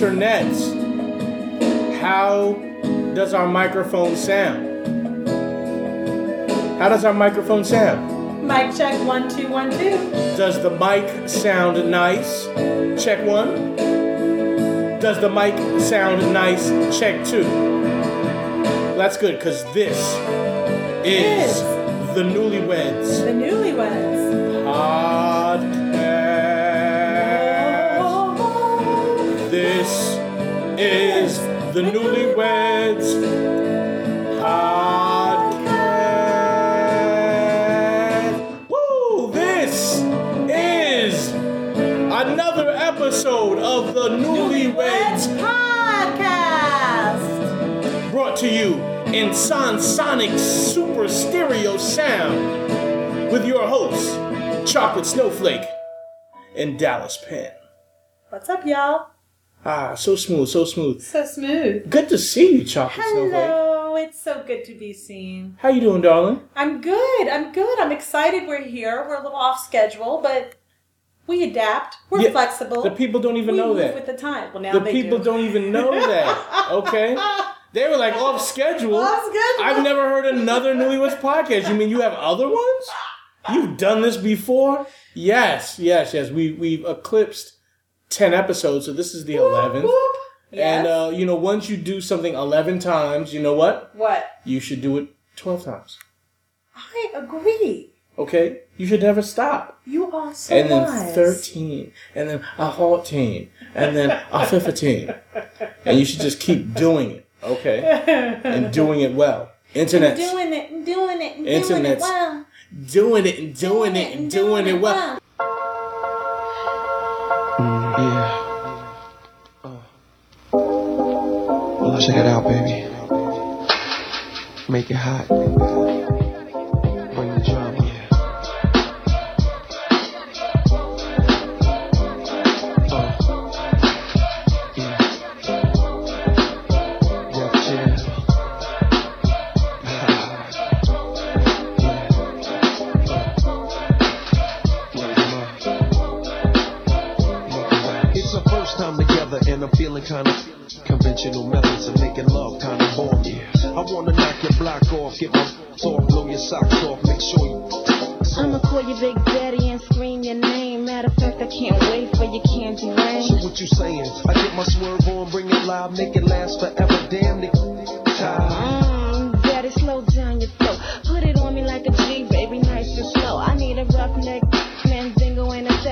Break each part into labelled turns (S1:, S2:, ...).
S1: internet. How does our microphone sound? How does our microphone sound?
S2: Mic check one two one two.
S1: Does the mic sound nice? Check one. Does the mic sound nice? Check two. That's good because this is
S2: Is.
S1: the Newlyweds
S2: The newlyweds.
S1: Is the Newlyweds podcast. Woo! This is another episode of the Newlyweds
S2: podcast.
S1: brought to you in Sonic Super Stereo Sound with your hosts, Chocolate Snowflake and Dallas Penn.
S2: What's up, y'all?
S1: Ah, so smooth, so smooth.
S2: So smooth.
S1: Good to see you, Chocolate Snowflake.
S2: Hello. It's so good to be seen.
S1: How you doing, darling?
S2: I'm good. I'm good. I'm excited. We're here. We're a little off schedule, but we adapt. We're
S1: Yeah,
S2: flexible.
S1: The people don't even
S2: we
S1: know
S2: move
S1: that.
S2: with the time. Well, now
S1: The people
S2: do.
S1: don't even know that. Okay? They were like off schedule.
S2: Off schedule.
S1: I've never heard another Newlyweds podcast. You mean you have other ones? You've done this before? Yes, yes, yes. We we've eclipsed ten episodes, so this is the eleventh.
S2: Yes.
S1: And uh, you know, once you do something eleven times, you know what?
S2: what?
S1: You should do it twelve times.
S2: I agree.
S1: Okay? You should never stop.
S2: You are so
S1: and then
S2: wise.
S1: 13, and then a 14, and then a 15. And you should just keep doing it, okay? And doing it well. Internet.
S2: Doing it and doing it and doing it well.
S1: Doing it and doing it and doing it well.
S3: Yeah. Well, Mm, check it out, baby. Make it hot.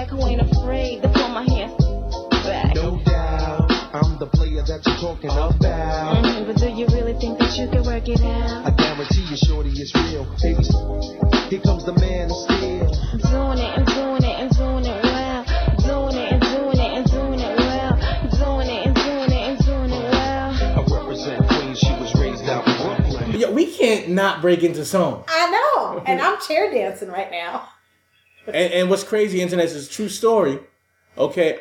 S4: Dingo and a sack who ain't afraid to pull my hands back.
S3: No doubt, I'm the player that you're talking about.
S4: Mhm, but do you really think that you can work it
S3: I guarantee you, shorty, it's real. Baby, here comes the man of steel.
S4: Doing it and doing it and doing it well. Doing it and doing it and doing it well. Doing it and doing it and doing it well.
S3: I represent Queens, she was raised out in Brooklyn.
S1: Yeah, we can't not break into song.
S2: I know. And I'm chair dancing right now.
S1: And, and what's crazy, internet is a true story. Okay,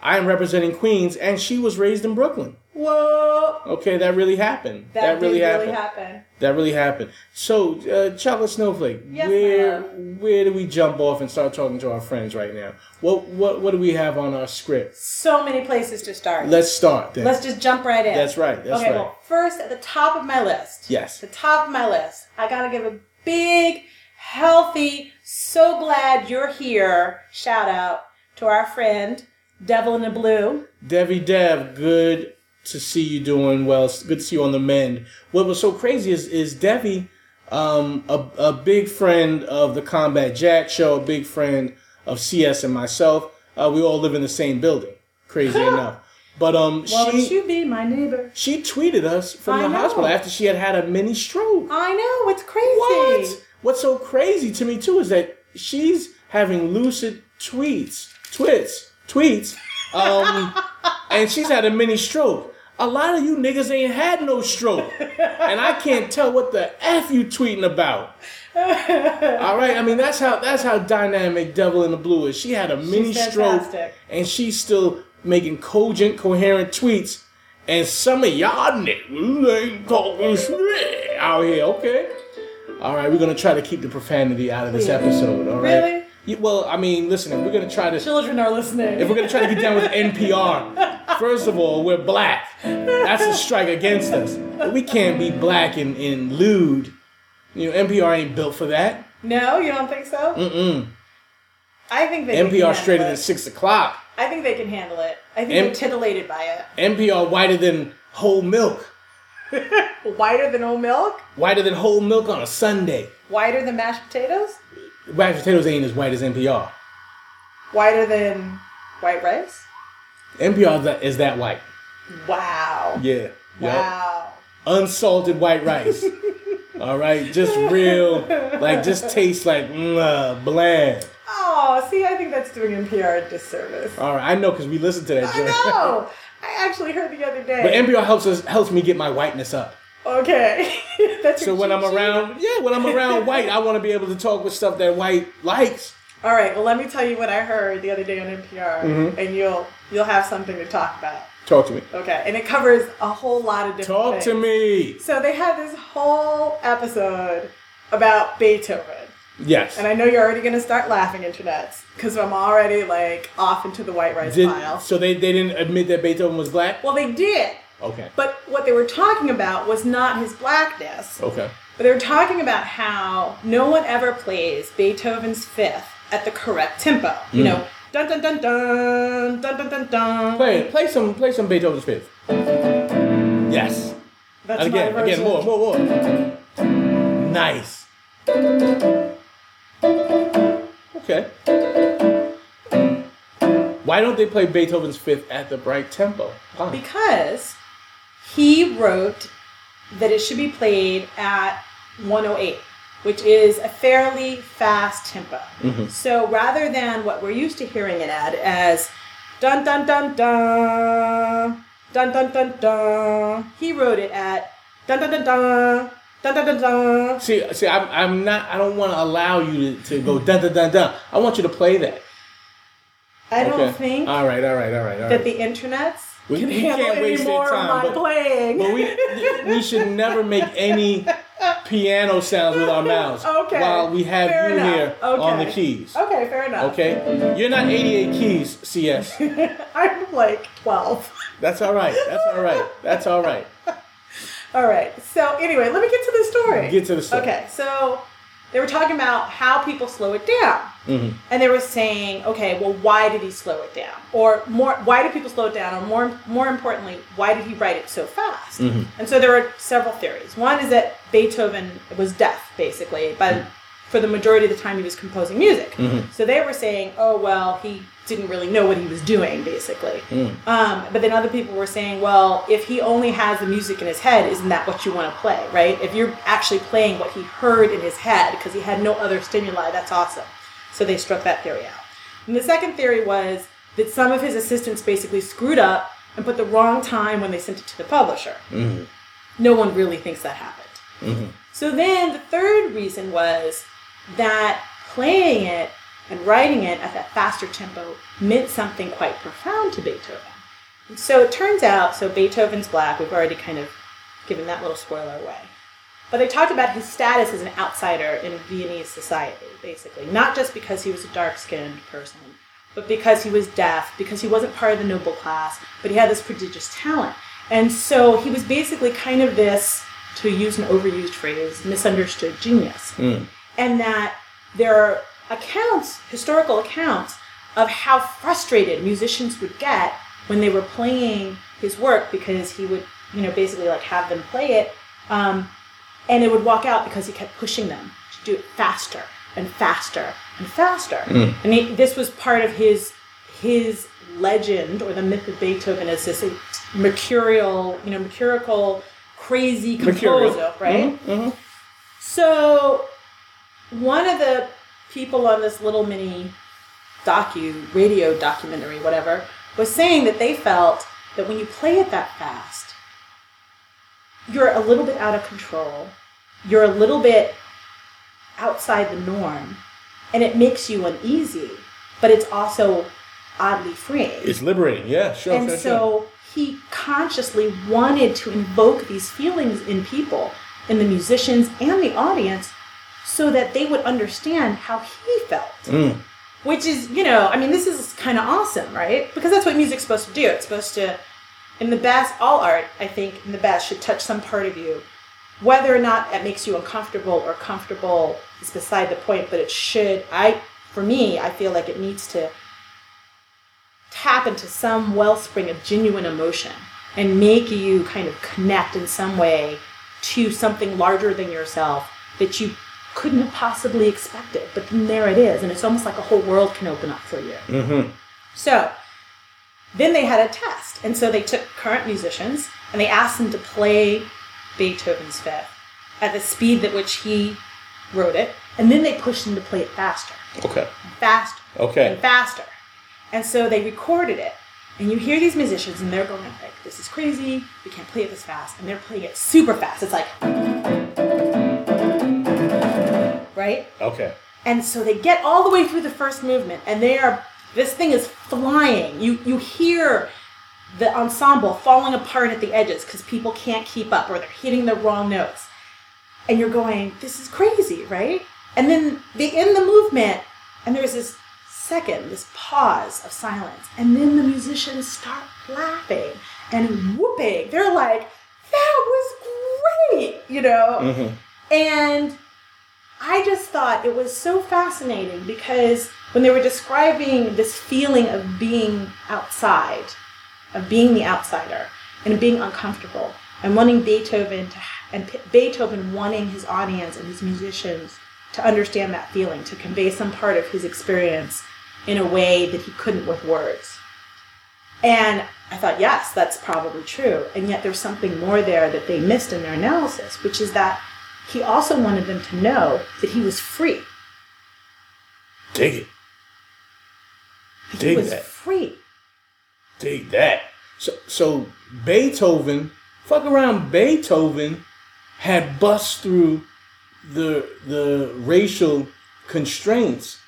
S1: I am representing Queens, and she was raised in Brooklyn.
S2: Whoa.
S1: Okay, that really happened.
S2: That,
S1: That, really happened.
S2: really happen.
S1: That really happened. So, uh, Chocolate Snowflake,
S2: Yes,
S1: where where do we jump off and start talking to our friends right now? What what what do we have on our script?
S2: So many places to start.
S1: Let's start then.
S2: Let's just jump right in.
S1: That's right, that's
S2: okay,
S1: right.
S2: well, first at the top of my list.
S1: Yes.
S2: The top of my list. I gotta give a big, healthy, so glad you're here. Shout out to our friend Devil in the Blue.
S1: Devi Dev, good to see you doing well. Good to see you on the mend. What was so crazy is is Devi, um, a, a big friend of the Combat Jack show, a big friend of CS and myself. Uh, we all live in the same building. Crazy enough. But um,
S2: Won't
S1: she
S2: you be my neighbor?
S1: she tweeted us from
S2: I
S1: the
S2: know.
S1: hospital after she had had a mini stroke.
S2: I know, it's crazy.
S1: What? What's so crazy to me too is that she's having lucid tweets, twits, tweets, um, and she's had a mini stroke. A lot of you niggas ain't had no stroke, and I can't tell what the f you tweeting about. All right, I mean that's how that's how dynamic Devil in the Blue is. She had a mini stroke, and she's still making cogent, coherent tweets. And some of y'all niggas ain't talking shit out here, okay? All right, we're gonna try to keep the profanity out of this episode. All right.
S2: Really?
S1: Yeah, well, I mean, listen, if we're gonna try to,
S2: Children are listening.
S1: if we're gonna try to get down with NPR, First of all, we're black. That's a strike against us. But we can't be black and, and lewd. You know, NPR ain't built for that.
S2: No, you don't think so?
S1: Mm-mm.
S2: I think they
S1: NPR
S2: handle
S1: straighter than six o'clock.
S2: I think they can handle it. I think
S1: M-
S2: they're titillated by it.
S1: NPR whiter than whole milk.
S2: Whiter than oat milk?
S1: Whiter than whole milk on a Sunday.
S2: Whiter than mashed potatoes?
S1: Mashed potatoes ain't as white as NPR.
S2: Whiter than white rice?
S1: NPR is that white.
S2: Wow.
S1: Yeah.
S2: Wow.
S1: Unsalted white rice. All right, just real, like just tastes like mm, uh, bland.
S2: Oh, see, I think that's doing NPR a disservice.
S1: All right, I know because we listened to that.
S2: I
S1: joint.
S2: know. I actually heard the other day.
S1: But NPR helps us helps me get my whiteness up.
S2: okay. that's
S1: So when I'm around, yeah, when I'm around white, I want to be able to talk with stuff that white likes.
S2: All right. Well, let me tell you what I heard the other day on NPR,
S1: Mm-hmm.
S2: and you'll you'll have something to talk about.
S1: Talk to me.
S2: Okay. And it covers a whole lot of different.
S1: Talk
S2: things.
S1: to me.
S2: So they had this whole episode about Beethoven.
S1: Yes.
S2: And I know you're already going to start laughing, internets, because I'm already like off into the white rice
S1: Did,
S2: pile.
S1: so they, they didn't admit that Beethoven was black.
S2: Well, they did,
S1: Okay.
S2: but what they were talking about was not his blackness,
S1: Okay.
S2: but they were talking about how no one ever plays Beethoven's Fifth at the correct tempo. You hmm. know, dun dun dun dun dun dun dun dun.
S1: Play play some play some Beethoven's Fifth. Yes.
S2: That's
S1: And again,
S2: my
S1: again, more, more, more. Nice. Okay. Why don't they play Beethoven's Fifth at the right tempo? Why?
S2: Because he wrote that it should be played at 108, which is a fairly fast tempo. So rather than what we're used to hearing it at as dun dun dun dun dun dun dun dun, he wrote it at dun dun dun dun dun dun dun dun.
S1: See, see, I'm, I'm not. I don't want to allow you to, to go dun dun dun dun. I want you to play that.
S2: I don't
S1: Okay.
S2: think
S1: All right, all right, all right, all
S2: that
S1: right.
S2: the internets
S1: We-
S2: can handle
S1: can't
S2: any
S1: waste their
S2: more
S1: time,
S2: of my
S1: but-
S2: playing.
S1: But we we should never make any piano sounds with our mouths
S2: Okay.
S1: while we have
S2: Fair
S1: you
S2: enough.
S1: here on the keys.
S2: okay, fair enough.
S1: Okay, you're not 88 keys, CS.
S2: I'm like 12.
S1: That's all right. That's all right. That's all right.
S2: All right. So anyway, let me get to the story.
S1: Get to the story.
S2: Okay. So they were talking about how people slow it down,
S1: Mm-hmm.
S2: and they were saying, okay, well, why did he slow it down? Or more, why did people slow it down? Or more, more importantly, why did he write it so fast?
S1: Mm-hmm.
S2: And so there were several theories. One is that Beethoven was deaf, basically, but for the majority of the time he was composing music.
S1: Mm-hmm.
S2: So they were saying, oh well, he didn't really know what he was doing, basically.
S1: Mm.
S2: Um, but then other people were saying, well, if he only has the music in his head, isn't that what you want to play, right? If you're actually playing what he heard in his head because he had no other stimuli, that's awesome. So they struck that theory out. And the second theory was that some of his assistants basically screwed up and put the wrong time when they sent it to the publisher. No one really thinks that happened. So then the third reason was that playing it and writing it at that faster tempo meant something quite profound to Beethoven. And so it turns out, so Beethoven's black, we've already kind of given that little spoiler away. But they talked about his status as an outsider in Viennese society, basically. Not just because he was a dark skinned person, but because he was deaf, because he wasn't part of the noble class, but he had this prodigious talent. And so he was basically kind of this, to use an overused phrase, misunderstood genius. Hmm. And that there are accounts, historical accounts, of how frustrated musicians would get when they were playing his work because he would, you know, basically like have them play it. Um, and it would walk out because he kept pushing them to do it faster and faster and faster. Hmm. And he, this was part of his his legend or the myth of Beethoven as this mercurial, you know, mercurial, crazy
S1: Mercurial.
S2: composer, right? Mm-hmm. Mm-hmm. So one of the people on this little mini docu radio documentary, whatever, was saying that they felt that when you play it that fast, you're a little bit out of control. You're a little bit outside the norm, and it makes you uneasy, but it's also oddly freeing.
S1: It's liberating. Yeah, sure,
S2: and
S1: sure,
S2: so
S1: sure.
S2: he consciously wanted to invoke these feelings in people, in the musicians and the audience, so that they would understand how he felt.
S1: Mm.
S2: which is you know i mean this is kind of awesome right because that's what music's supposed to do it's supposed to in the best all art i think in the best should touch some part of you whether or not it makes you uncomfortable or comfortable is beside the point but it should i for me i feel like it needs to tap into some wellspring of genuine emotion and make you kind of connect in some way to something larger than yourself that you couldn't have possibly expected. But then there it is, and it's almost like a whole world can open up for you.
S1: Mm-hmm.
S2: So then they had a test, and so they took current musicians and they asked them to play Beethoven's Fifth at the speed at which he wrote it, and then they pushed them to play it faster,
S1: Okay.
S2: faster,
S1: Okay.
S2: and faster. And so they recorded it. And you hear these musicians and they're going like, this is crazy, we can't play it this fast. And they're playing it super fast. It's like right?
S1: Okay.
S2: And so they get all the way through the first movement and they are this thing is flying. You you hear the ensemble falling apart at the edges because people can't keep up or they're hitting the wrong notes. And you're going, this is crazy, right? And then they end the movement and there's this second, this pause of silence. And then the musicians start laughing and whooping. They're like, that was great, you know?
S1: Mm-hmm.
S2: And I just thought it was so fascinating because when they were describing this feeling of being outside, of being the outsider, and being uncomfortable, and wanting Beethoven to, and Beethoven wanting his audience and his musicians to understand that feeling, to convey some part of his experience in a way that he couldn't with words. And I thought, yes, that's probably true. And yet there's something more there that they missed in their analysis, which is that he also wanted them to know that he was free.
S1: Dig it.
S2: That
S1: Dig
S2: he was
S1: that.
S2: free.
S1: Dig that. So, so Beethoven, fuck around. Beethoven had bust through the the racial constraints,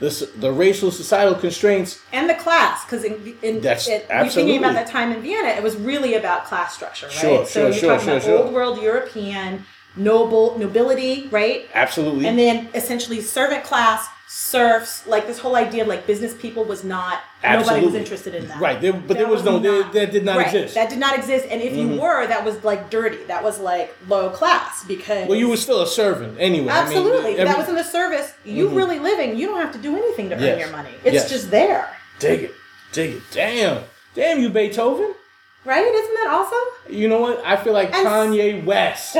S1: the the racial societal constraints.
S2: And the class, because in, in
S1: That's-
S2: it, we're thinking about that time in Vienna, it was really about class structure, right?
S1: Sure,
S2: so
S1: sure,
S2: you're
S1: sure,
S2: talking about old world European noble nobility, right?
S1: Absolutely.
S2: And then essentially servant class, serfs, like this whole idea of like business people was not nobody was interested in that.
S1: Right, there- but there
S2: That
S1: was no- there- that did not
S2: right,
S1: exist.
S2: That did not exist. And if you were, that was like dirty. That was like low class because
S1: well, you were still a servant anyway. I mean,
S2: Absolutely.
S1: every-
S2: that was in the service. You
S1: Mhm.
S2: really living, you don't have to do anything to earn
S1: Yes.
S2: your money. It's
S1: Yes.
S2: just there.
S1: dig it, dig it. Damn, damn you Beethoven.
S2: Right? Isn't that awesome?
S1: You know what? I feel like
S2: And-
S1: Kanye West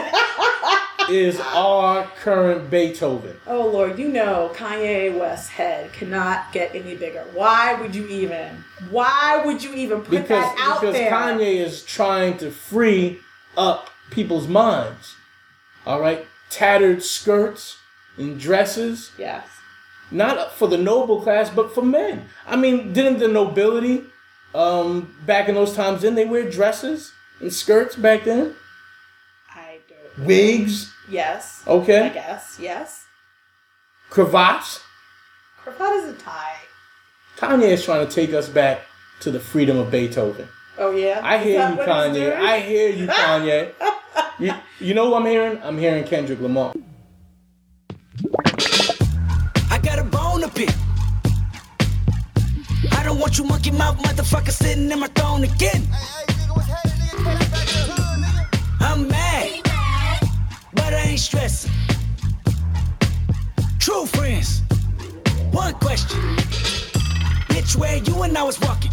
S1: is our current Beethoven.
S2: Oh Lord, you know Kanye West's head cannot get any bigger. Why would you even? Why would you even put
S1: because
S2: that out
S1: because
S2: there?
S1: Because Kanye is trying to free up people's minds. All right, tattered skirts and dresses,
S2: Yes.
S1: not for the noble class, but for men. I mean, didn't the nobility um, back in those times? Didn't they wear dresses and skirts back then?
S2: I don't.
S1: Wigs,
S2: Yes.
S1: Okay.
S2: I guess. Yes.
S1: cravats.
S2: Cravat is a tie.
S1: Kanye is trying to take us back to the freedom of Beethoven.
S2: Oh yeah.
S1: I
S2: Is
S1: hear you, Kanye. I hear you, Kanye. you, you know what I'm hearing? I'm hearing Kendrick Lamar.
S5: Don't want you monkey mouth motherfucker sitting in my throne again. I'm mad, but I ain't stressing. True friends. One question. Bitch, where you and I was walking.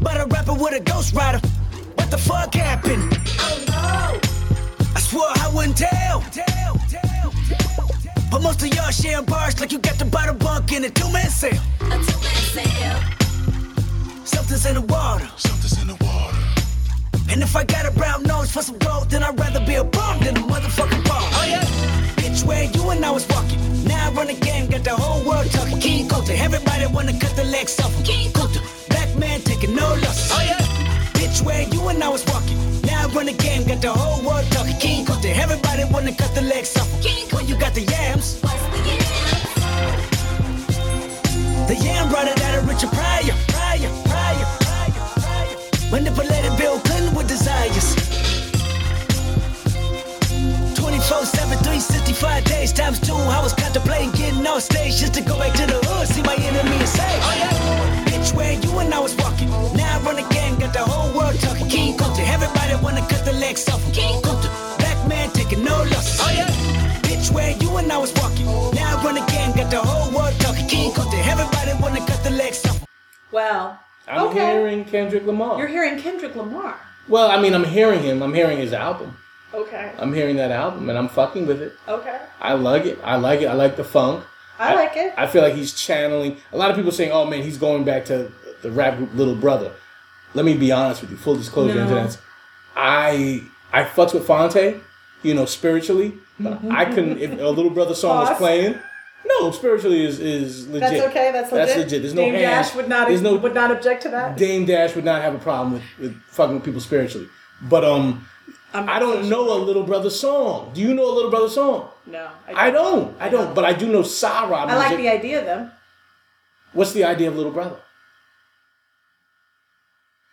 S5: but a rapper with a ghost rider. What the fuck happened?
S6: Oh no,
S5: I swore I wouldn't tell. tell, tell, tell, tell. But most of y'all sharing bars like you got to buy the bunk in a two-man sale.
S6: a two-man sale.
S5: Something's in the water.
S7: Something's in the water.
S5: And if I got a brown nose for some gold, then I'd rather be a bum than a motherfucking bum. Oh yeah. Bitch, where you and I was walking. Now I run the game, got the the whole world talking. King Kunta, everybody wanna cut the legs off him. King Kunta, man taking no losses. Oh yeah. Bitch, where you and I was walking. Now I run the game, got the whole world talking. King Kunta, everybody wanna cut the legs off him. When you got the yams,
S6: What's the yams?
S5: the yam brought it out of Richard Pryor, Pryor, Pryor, Pryor, Pryor. Manipulated Bill Clinton with desires. 24 7, 365 days times two. I was contemplating getting on stage just to go back to the hood, see my enemy and say, Oh yeah, bitch, where you and I was walking. Now I run the game, got the whole world talking. King Kunta, everybody wanna cut the legs off him. King Kunta, black man taking no losses. Oh yeah, bitch, where you and I was walking. Now I run the game, got the whole world talking. King Kunta, everybody wanna cut the legs off him.
S2: Well,
S1: I'm
S2: okay.
S1: hearing Kendrick Lamar.
S2: You're hearing Kendrick Lamar.
S1: well, I mean, I'm hearing him. I'm hearing his album.
S2: Okay.
S1: I'm hearing that album, and I'm fucking with it.
S2: Okay.
S1: I like it. I like it. I like the funk.
S2: I like it.
S1: I feel like he's channeling. A lot of people saying, "Oh man, he's going back to the rap group Little Brother." Let me be honest with you. Full disclosure,
S2: No.
S1: I I fucks with Phonte, you know, spiritually. But I couldn't if a Little Brother song was playing. No, spiritually is is legit.
S2: That's okay. That's legit.
S1: That's legit. There's no
S2: Dame
S1: hands.
S2: Dash would not.
S1: There's no
S2: would not object to that.
S1: Dame Dash would not have a problem with, with fucking with people spiritually. But um, I don't
S2: so
S1: know
S2: sure.
S1: a Little Brother song. Do you know a Little Brother song?
S2: No,
S1: I don't. I don't. But I do know Sarah.
S2: I like the idea though.
S1: What's the idea of Little Brother?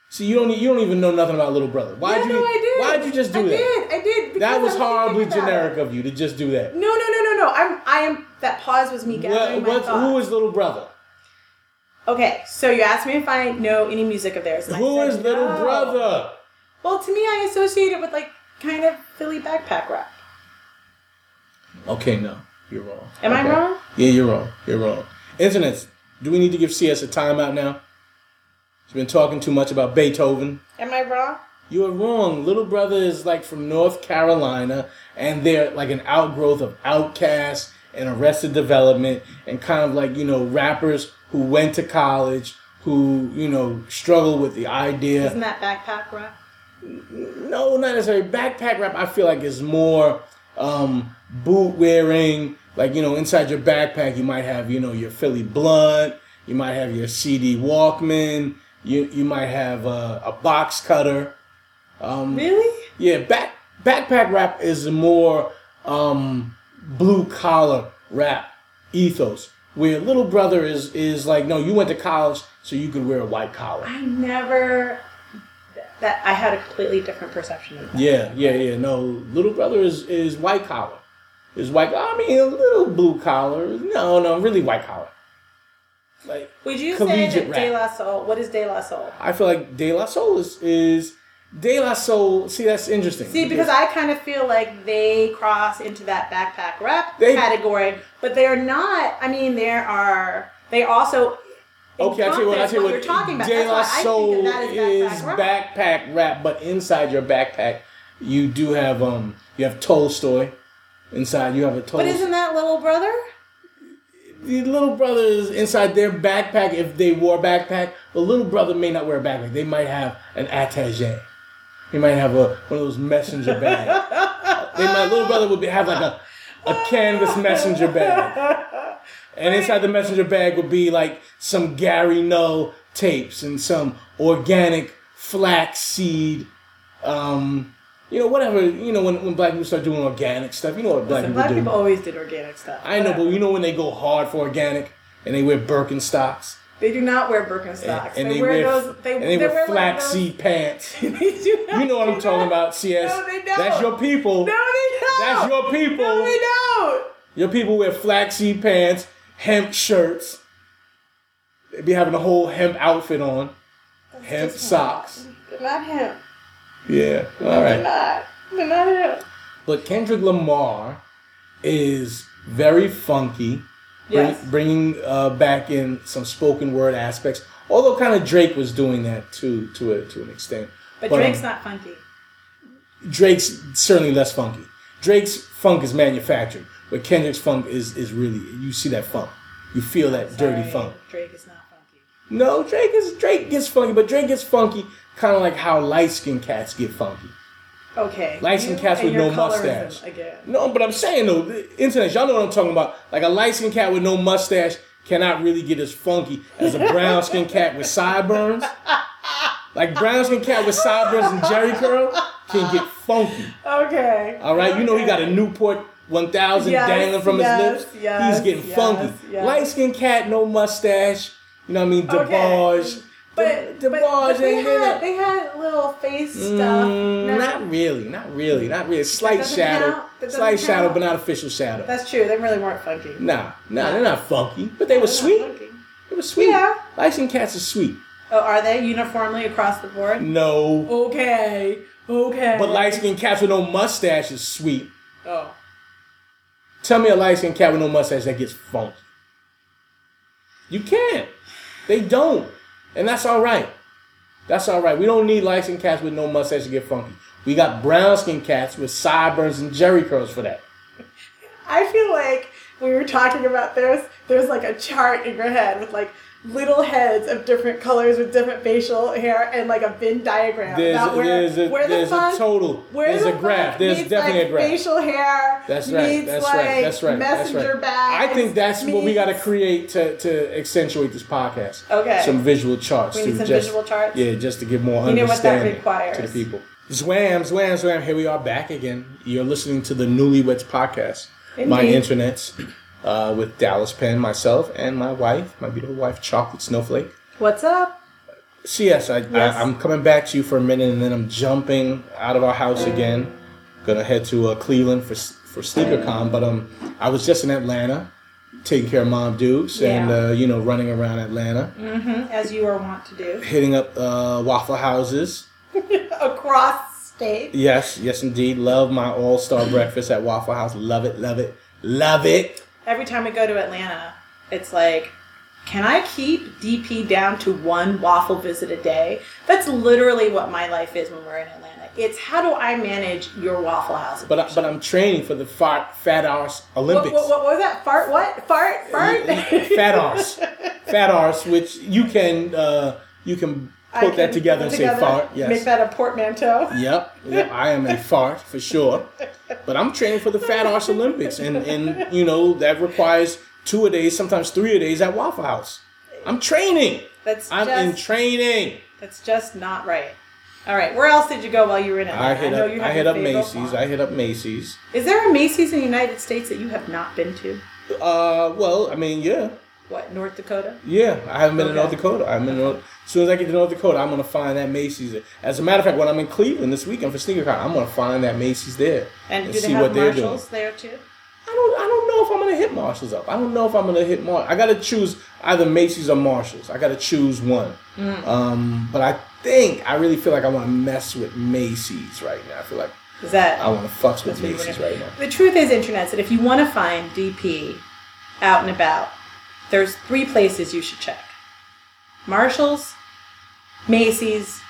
S1: See, you don't. You don't even know nothing about Little Brother. Why'd
S2: yeah,
S1: you?
S2: no, I did.
S1: Why'd you just do
S2: I
S1: that?
S2: did. I did.
S1: That was horribly generic of you to just do that.
S2: No, no, no, no, no. I'm. I am. That pause was me
S1: What,
S2: gathering my thoughts.
S1: who is Little Brother?
S2: Okay, so you asked me if I know any music of theirs.
S1: Who
S2: said
S1: is Little
S2: no.
S1: Brother?
S2: Well, to me, I associate it with like kind of Philly backpack rap.
S1: Okay, no, you're wrong.
S2: Am I wrong?
S1: Yeah, you're wrong. You're wrong. Internet. Do we need to give CS a timeout now? He's been talking too much about Beethoven.
S2: Am I wrong?
S1: You are wrong. Little Brother is like from North Carolina, and they're like an outgrowth of Outkast and Arrested Development, and kind of like you know rappers who went to college, who you know struggle with the idea.
S2: Isn't that backpack rap?
S1: No, not necessarily. Backpack rap, I feel like is more um, boot wearing. Like you know, inside your backpack, you might have you know your Philly blunt. You might have your CD Walkman. You you might have uh, a box cutter. Um,
S2: Really?
S1: yeah, back backpack rap is a more um, blue collar rap ethos. Where Little Brother is is like, no, you went to college, so you could wear a white collar.
S2: I never. That I had a completely different perception of that.
S1: Yeah, yeah, yeah. No, Little Brother is is white collar. Is white. I mean, a little blue collar. No, no, really white collar. Like
S2: Would you say that
S1: rap.
S2: De La Soul? What is De La Soul?
S1: I feel like De La Soul is is De La Soul. See, that's interesting.
S2: See, because I kind of feel like they cross into that backpack rap
S1: They-
S2: category, but they're not. I mean, there are. They also.
S1: Okay, I tell you what. I tell you what.
S2: you're talking about.
S1: De La Soul
S2: that
S1: is
S2: is backpack rap.
S1: backpack rap, but inside your backpack, you do have um, you have Tolstoy. Inside, you have a Tolstoy.
S2: But isn't that little brother?
S1: the little brothers inside their backpack, if they wore a backpack, the little brother may not wear a backpack. They might have an attaché. He might have a one of those messenger bags. they might little brother would be, have like a a canvas messenger bag, and inside the messenger bag would be like some Gary No tapes and some organic flaxseed. Um, you know, whatever. You know, when, when black people start doing organic stuff, you know what black
S2: Listen,
S1: people
S2: black
S1: do.
S2: people always did organic stuff.
S1: I know, but you know when they go hard for organic and they wear Birkenstocks
S2: they do not wear
S1: and,
S2: Birkenstocks.
S1: and
S2: they,
S1: they,
S2: wear,
S1: wear
S2: those. They,
S1: and they,
S2: they
S1: wear
S2: wear like
S1: pants.
S2: They do not
S1: You know what I'm talking about, CS.
S2: No, they don't.
S1: That's your people.
S2: No, they don't.
S1: That's your people.
S2: No, they don't.
S1: Your people wear flaxseed pants, hemp shirts. They be having a whole hemp outfit on, hemp socks.
S2: They're not him.
S1: Yeah, all
S2: They're not. They're not him.
S1: But Kendrick Lamar is very funky. bring-
S2: Yes.
S1: bringing uh, back in some spoken word aspects. Although kind of Drake was doing that too, to a, to an extent.
S2: But
S1: um,
S2: Drake's not funky.
S1: Drake's certainly less funky. Drake's funk is manufactured, but Kendrick's funk is is really you see that funk, you feel that dirty funk.
S2: Drake is not funky.
S1: No, Drake is Drake gets funky, but Drake gets funky kind of like how light skinned cats get funky.
S2: Okay.
S1: Light skinned cats with no mustache.
S2: Again.
S1: No, but I'm saying though, the internet, y'all know what I'm talking about. Like a light skinned cat with no mustache cannot really get as funky as a brown skinned cat with sideburns. Like brown skinned cat with sideburns and Jheri curl can get funky.
S2: Okay.
S1: All right, you know he got a Newport 1000
S2: Yes,
S1: dangling from
S2: yes,
S1: his lips.
S2: yes,
S1: He's getting funky. Light skinned cat, no mustache. You know what I mean?
S2: Okay. But,
S1: the
S2: but, but they had, they had little face stuff.
S1: Mm,
S2: No,
S1: not really, not really, not really. Slight shadow,
S2: count?
S1: Slight shadow,
S2: count?
S1: but not official shadow.
S2: That's true. They really weren't funky.
S1: Nah, nah, they're not funky, but they were sweet. They were sweet.
S2: Yeah.
S1: Light skinned cats are sweet.
S2: Oh, are they uniformly across the board?
S1: No,
S2: Okay. Okay.
S1: but light skinned cats with no mustache is sweet.
S2: Oh.
S1: Tell me a light skinned cat with no mustache that gets funky. You can't. They don't. And that's all right. That's all right. We don't need light skinned cats with no mustache to get funky. We got brown skinned cats with sideburns and Jheri curls for that.
S2: I feel like we were talking about this, there's like a chart in your head with like little heads of different colors with different facial hair and like a Venn diagram.
S1: There's,
S2: about where,
S1: there's, a,
S2: where the
S1: there's
S2: fun-
S1: a total.
S2: Where
S1: There's
S2: the
S1: a graph. There's
S2: meets,
S1: definitely
S2: like,
S1: a graph.
S2: Facial hair.
S1: That's right.
S2: meets,
S1: That's
S2: like,
S1: right. That's right. That's
S2: Messenger
S1: right.
S2: bags.
S1: I think that's what we got to create to, to accentuate this podcast.
S2: Okay.
S1: Some visual charts.
S2: We need some
S1: just,
S2: visual charts?
S1: Yeah, just to give more
S2: You know what that
S1: understanding to the people. Zwam, zwam, zwam. Here we are back again. You're listening to the Newlyweds podcast. My internets uh, with Dallas Penn, myself, and my wife, my beautiful wife, Chocolate Snowflake.
S2: What's up?
S1: So yes, I,
S2: Yes.
S1: I I'm coming back to you for a minute, and then I'm jumping out of our house again. Gonna head to uh, Cleveland for for SneakerCon, but um, I was just in Atlanta, taking care of Mom Dukes, and uh, you know, running around Atlanta,
S2: As you are wont to do.
S1: hitting up uh, Waffle Houses.
S2: Across state.
S1: Yes, yes, indeed. Love my All Star breakfast at Waffle House. Love it, love it, love it.
S2: Every time we go to Atlanta, it's like, can I keep DP down to one waffle visit a day? That's literally what my life is when we're in Atlanta. It's how do I manage your Waffle House?
S1: But I, but I'm training for the fat fat arse
S2: what,
S1: Olympics.
S2: what, what was that? Fart? What? Fart? Fart?
S1: fat arse, fat arse, which you can uh, you can put that together and
S2: put
S1: say fart. Yes.
S2: Make that a portmanteau.
S1: Yep, yep, I am a fart for sure. But I'm training for the Fat Arse Olympics, and and you know that requires two a days, sometimes three a days at Waffle House. I'm training.
S2: That's
S1: I'm
S2: just,
S1: in training.
S2: That's just not right. All right, where else did you go while you were in Atlanta?
S1: I hit up. I hit up Macy's. I hit up Macy's.
S2: Is there a Macy's in the United States that you have not been to?
S1: Uh, well, I mean, yeah,
S2: What, North Dakota?
S1: yeah. I haven't been to
S2: Okay.
S1: North Dakota. I'm in North. As soon as I get to North Dakota, I'm gonna find that Macy's. As a matter of fact, when I'm in Cleveland this weekend for SneakerCon, I'm gonna find that Macy's there
S2: And, do they
S1: see
S2: have
S1: what they're doing.
S2: Marshalls there too?
S1: I don't. I don't know if I'm gonna hit Marshalls up. I don't know if I'm gonna hit Mar. I gotta choose either Macy's or Marshalls. I gotta choose one.
S2: Mm.
S1: Um, but I think I really feel like I want to mess with Macy's right now. I feel like
S2: Is that
S1: I want to fuck with
S2: That's what you
S1: Macy's right now.
S2: The truth is, internet, that if you want to find DP out and about, there's three places you should check: Marshalls, Macy's,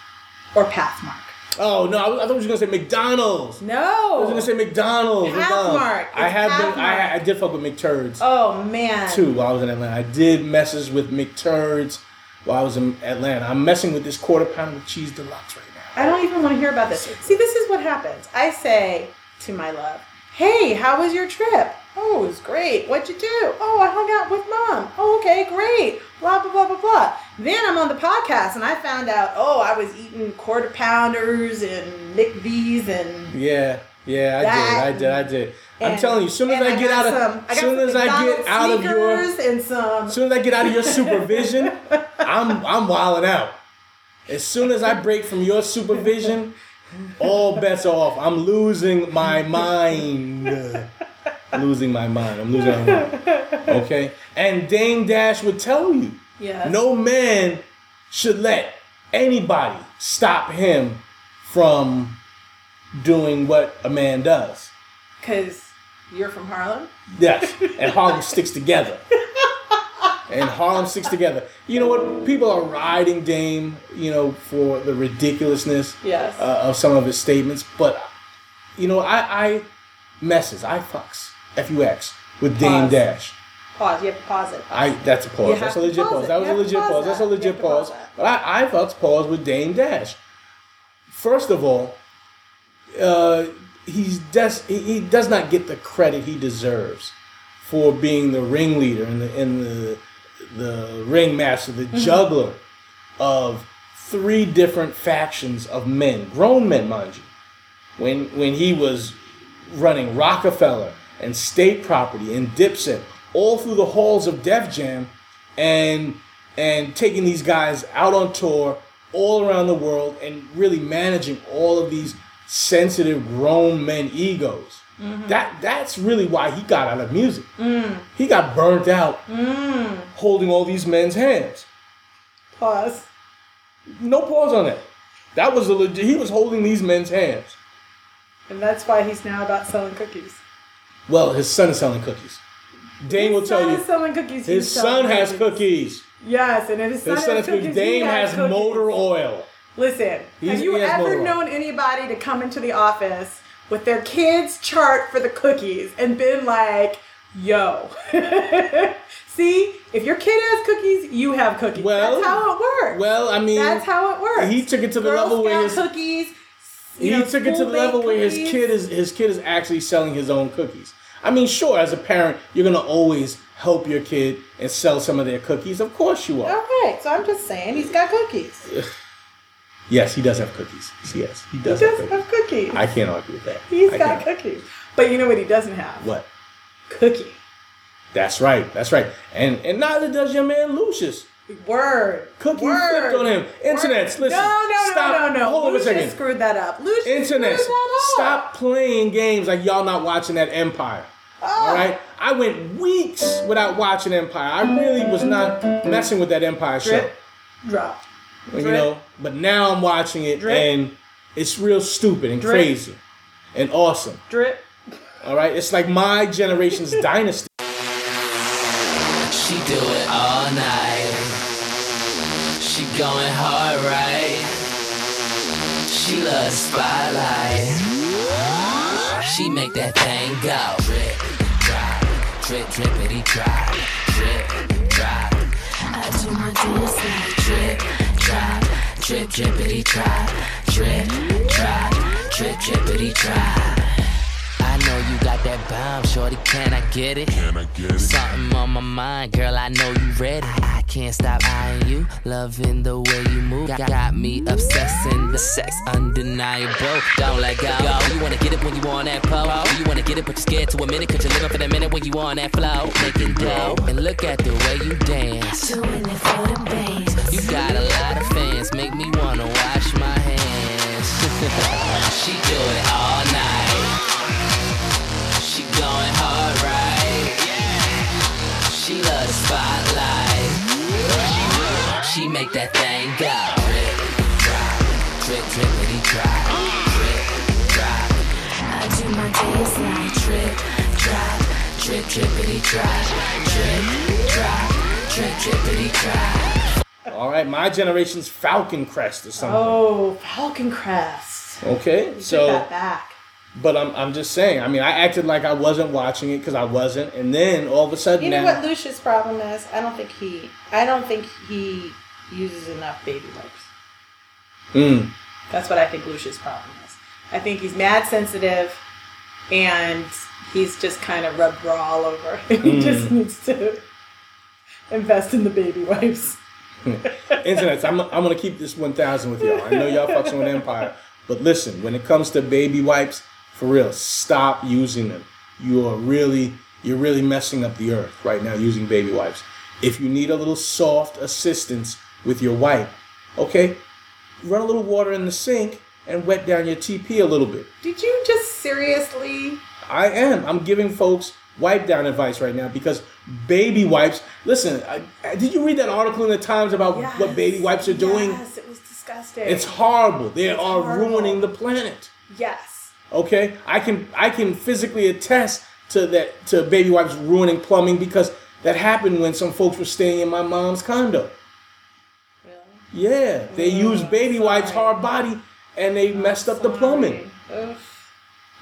S2: or Pathmark.
S1: Oh no! I, I thought you were gonna say McDonald's. No, I was gonna say McDonald's.
S2: Pathmark.
S1: I have been. I, I did fuck with McTurds
S2: Oh man.
S1: too while I was in Atlanta. I did messes with McTurds while I was in Atlanta. I'm messing with this quarter pounder with cheese deluxe right now.
S2: I don't even want to hear about this. See, this is what happens. I say to my love, "Hey, how was your trip? Oh, it was great. What'd you do? Oh, I hung out with mom. Oh, okay, great. Blah blah blah blah blah." Then I'm on the podcast and I found out, oh, I was eating quarter pounders and McVees and
S1: Yeah, yeah, I
S2: That-
S1: did, I did, I did. I'm telling you, soon as
S2: and
S1: I get out of,
S2: some, I
S1: soon as I get out of your,
S2: and some.
S1: soon as I get out of your supervision, I'm I'm wilding out. As soon as I break from your supervision, all bets are off. I'm losing my mind. Losing my mind. I'm losing my mind. Okay? And Dame Dash would tell you,
S2: Yes.
S1: no man should let anybody stop him from doing what a man does.
S2: because you're from Harlem.
S1: Yes, and Harlem sticks together. And Harlem sticks together. You know what? People are riding Dame, you know, for the ridiculousness
S2: Yes.
S1: uh, of some of his statements. But, you know, I, I messes, I fucks, F U X, with Dame
S2: Pause.
S1: Dash.
S2: Pause. You have to pause it.
S1: I that's a pause. That's a legit
S2: pause
S1: pause. That was a legit
S2: pause
S1: pause. That's a legit
S2: pause
S1: pause. But I, I fucks pause with Dame Dash. First of all, uh, he's des- he, he does not get the credit he deserves for being the ringleader and the and the the ringmaster, the juggler of three different factions of men, grown men, mind you. When when he was running Rockefeller and State Property and Dipset all through the halls of Def Jam, and and taking these guys out on tour all around the world and really managing all of these sensitive grown men egos. Mm-hmm. That that's really why he got out of music. Mm. He got burnt out mm. holding all these men's hands.
S2: Pause.
S1: No pause on that. That was a legit. He was holding these men's hands.
S2: And that's why he's now about selling cookies.
S1: Well, his son is selling cookies. Dame will
S2: His
S1: tell
S2: son
S1: you
S2: is selling cookies.
S1: his son has cookies.
S2: Yes, and if his son
S1: His son
S2: has
S1: has cookies.
S2: cookies, he
S1: Dame has
S2: cookies.
S1: motor oil.
S2: Listen,
S1: He's-
S2: have you
S1: has
S2: ever
S1: oil.
S2: known anybody to come into the office with their kids' chart for the cookies and been like, yo, see, if your kid has cookies, you have cookies.
S1: Well,
S2: That's how it works.
S1: Well, I mean,
S2: That's how it works.
S1: He took it to the
S2: Girl
S1: level where
S2: Scout
S1: his
S2: cookies.
S1: He
S2: know,
S1: took it to the level where his kid is his kid is actually selling his own cookies. I mean, sure, as a parent, you're gonna always help your kid and sell some of their cookies. Of course, you are.
S2: Okay, so I'm just saying he's got cookies.
S1: Yes, he does have cookies. Yes, he does.
S2: He
S1: does, have cookies.
S2: cookies.
S1: I can't argue with that.
S2: He's
S1: I
S2: got
S1: can't.
S2: cookies. But you know what he doesn't have?
S1: What?
S2: Cookie.
S1: That's right. That's right. And and neither does your man Lucius.
S2: Word.
S1: Cookie
S2: Word.
S1: flipped on him. Internets,
S2: Word.
S1: listen.
S2: No, no,
S1: Stop.
S2: no, no, no.
S1: Hold on a
S2: Lucius
S1: second.
S2: screwed that up. Lucius
S1: Internet,
S2: that up.
S1: stop playing games like y'all not watching that Empire.
S2: Oh.
S1: All right, I went weeks without watching Empire. I really was not messing with that Empire show.
S2: Drip. Drop.
S1: You know, but now I'm watching it
S2: Drip.
S1: and it's real stupid and
S2: Drip.
S1: crazy and awesome.
S2: Drip.
S1: All right, it's like my generation's dynasty.
S7: She do it all night. She going hard, right? She loves spotlight. She make that thing go. Drip, drop, drip, drippity drop, drip, drop.
S6: I do my dance
S7: Drip, drop, drip, drippity drop, drip, drop, drip, drippity drop. I know you got that bomb, shorty. Can I get it? Can I get it? Something on my mind, girl. I know you ready. I can't stop eyeing you, loving the way you move. Got, got me obsessing the sex undeniable. Don't let go. Yo, you wanna get it when you on that pole. You wanna get it, but you're scared to a minute, cause you're living for the minute when you on that flow. Making dough. And look at the way you dance.
S6: doing it for the bands.
S7: You got a lot of fans, make me wanna wash my hands. she do it all night. Make that thing go. Drip, drop, drip, drippity drop. Drip, drop,
S6: I do my dance like
S7: drip, drop, drip, drippity drop. Drip, drop, drip, drippity drop.
S1: All right, my generation's Falcon Crest or something.
S2: Oh, Falcon Crest.
S1: Okay,
S2: Take
S1: so
S2: that back.
S1: but I'm I'm just saying. I mean, I acted like I wasn't watching it because I wasn't, and then all of a sudden
S2: You know
S1: now,
S2: what Lucius' problem is? I don't think he. I don't think he uses enough baby wipes.
S1: Mm.
S2: That's what I think Lucius' problem is. I think he's mad sensitive, and he's just kind of rubbed raw all over. he
S1: Mm.
S2: just needs to invest in the baby wipes.
S1: Internets, I'm, I'm gonna keep this 1,000 with y'all. I know y'all fucking with Empire, but listen, when it comes to baby wipes, for real, stop using them. You are really, you're really messing up the earth right now using baby wipes. If you need a little soft assistance with your wipe, okay, run a little water in the sink and wet down your TP a little bit.
S2: Did you just seriously?
S1: I am. I'm giving folks wipe down advice right now because baby wipes. Listen, I, I- did you read that article in the Times about what baby wipes are doing?
S2: Yes, it was disgusting.
S1: It's horrible. They are
S2: horrible.
S1: ruining the planet.
S2: yes.
S1: Okay, I can I can physically attest to that to baby wipes ruining plumbing because that happened when some folks were staying in my mom's condo. Yeah, they used baby wipes hard body and they messed up the plumbing.
S2: Ugh.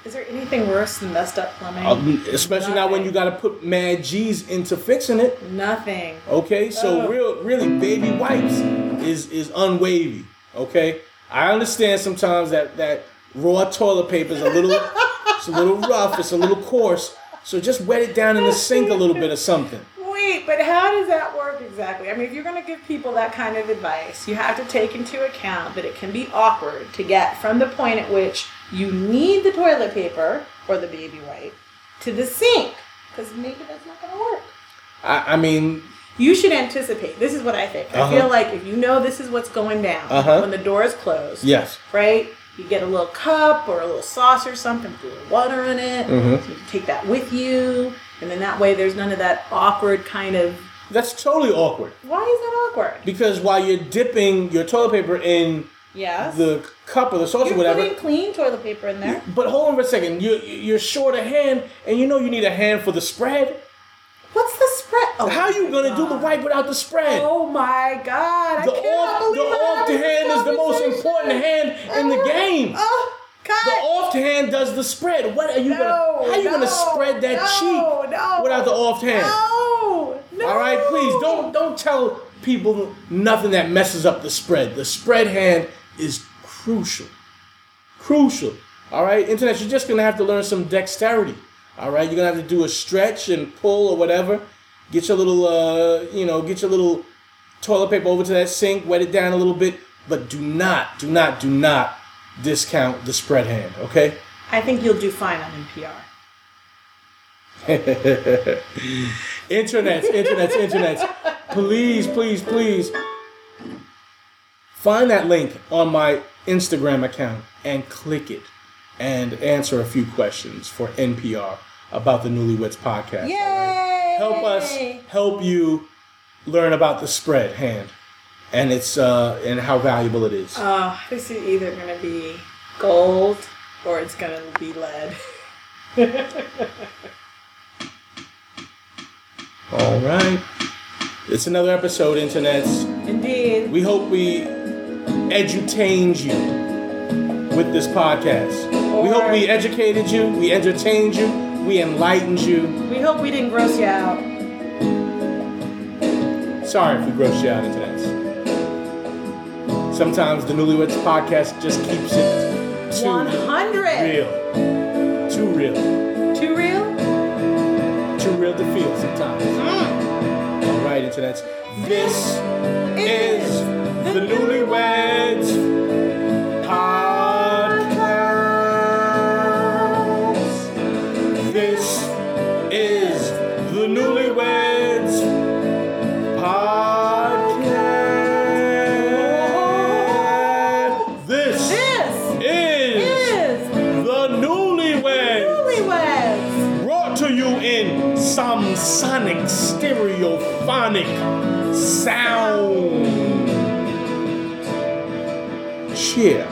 S2: Is there anything worse than messed up plumbing?
S1: Um, especially now when you got to put mad G's into fixing it.
S2: Nothing.
S1: Okay, so
S2: Ugh.
S1: real, really, baby wipes is is unwavy. Okay, I understand sometimes that that raw toilet paper is a little, it's a little rough. It's a little coarse. So just wet it down in the sink a little bit or something.
S2: Wait, but how does that work exactly? I mean, if you're going to give people that kind of advice, you have to take into account that it can be awkward to get from the point at which you need the toilet paper or the baby wipe to the sink, because maybe that's not going to work.
S1: I, I mean,
S2: You should anticipate. This is what I think. I
S1: Uh-huh.
S2: feel like if you know this is what's going down
S1: Uh-huh.
S2: when the door is closed,
S1: yes.
S2: right? You get a little cup or a little sauce or something, put a little water in it.
S1: Mhm.
S2: So you can take that with you, and then that way there's none of that awkward kind of.
S1: That's totally awkward
S2: Why is that awkward?
S1: because while you're dipping your toilet paper in
S2: Yes.
S1: the cup or the sauce
S2: You're
S1: or whatever, You're
S2: putting clean toilet paper in there.
S1: but hold on for a second. You you're short a hand, and you know you need a hand for the spread.
S2: What's the spread? Oh,
S1: How you gonna do the wipe without the spread?
S2: Oh my god!
S1: the
S2: I
S1: off the off hand is the most important hand in the uh, game.
S2: Oh, God.
S1: The off hand does the spread. What are you
S2: No,
S1: gonna? How are you
S2: no,
S1: gonna spread that
S2: no,
S1: cheek
S2: no.
S1: without the off hand?
S2: No, no.
S1: All right, please don't don't tell people nothing that messes up the spread. The spread hand is crucial, crucial. All right, internet. You're just gonna have to learn some dexterity. All right, you're gonna have to do a stretch and pull or whatever. Get your little, uh, you know, get your little toilet paper over to that sink, wet it down a little bit, but do not, do not, do not discount the spread hand. Okay.
S2: I think you'll do fine on NPR.
S1: internets, internets, internets. Please, please, please find that link on my Instagram account and click it and answer a few questions for NPR about the Newlyweds podcast.
S2: Yay!
S1: Help us help you learn about the spread hand and it's uh and how valuable it is.
S2: Oh, this is either gonna be gold or it's gonna be lead.
S1: All right. It's another episode, internets.
S2: Indeed.
S1: We hope we edutained you with this podcast. we hope we educated you, we entertained you, we enlightened you.
S2: We hope we didn't gross you out.
S1: Sorry if we grossed you out, internets. Sometimes the Newlyweds podcast just keeps it too
S2: 100.
S1: real. Too real.
S2: Too real?
S1: Too real to feel sometimes. Hmm. All right, internets. This is the Newlyweds Cheer.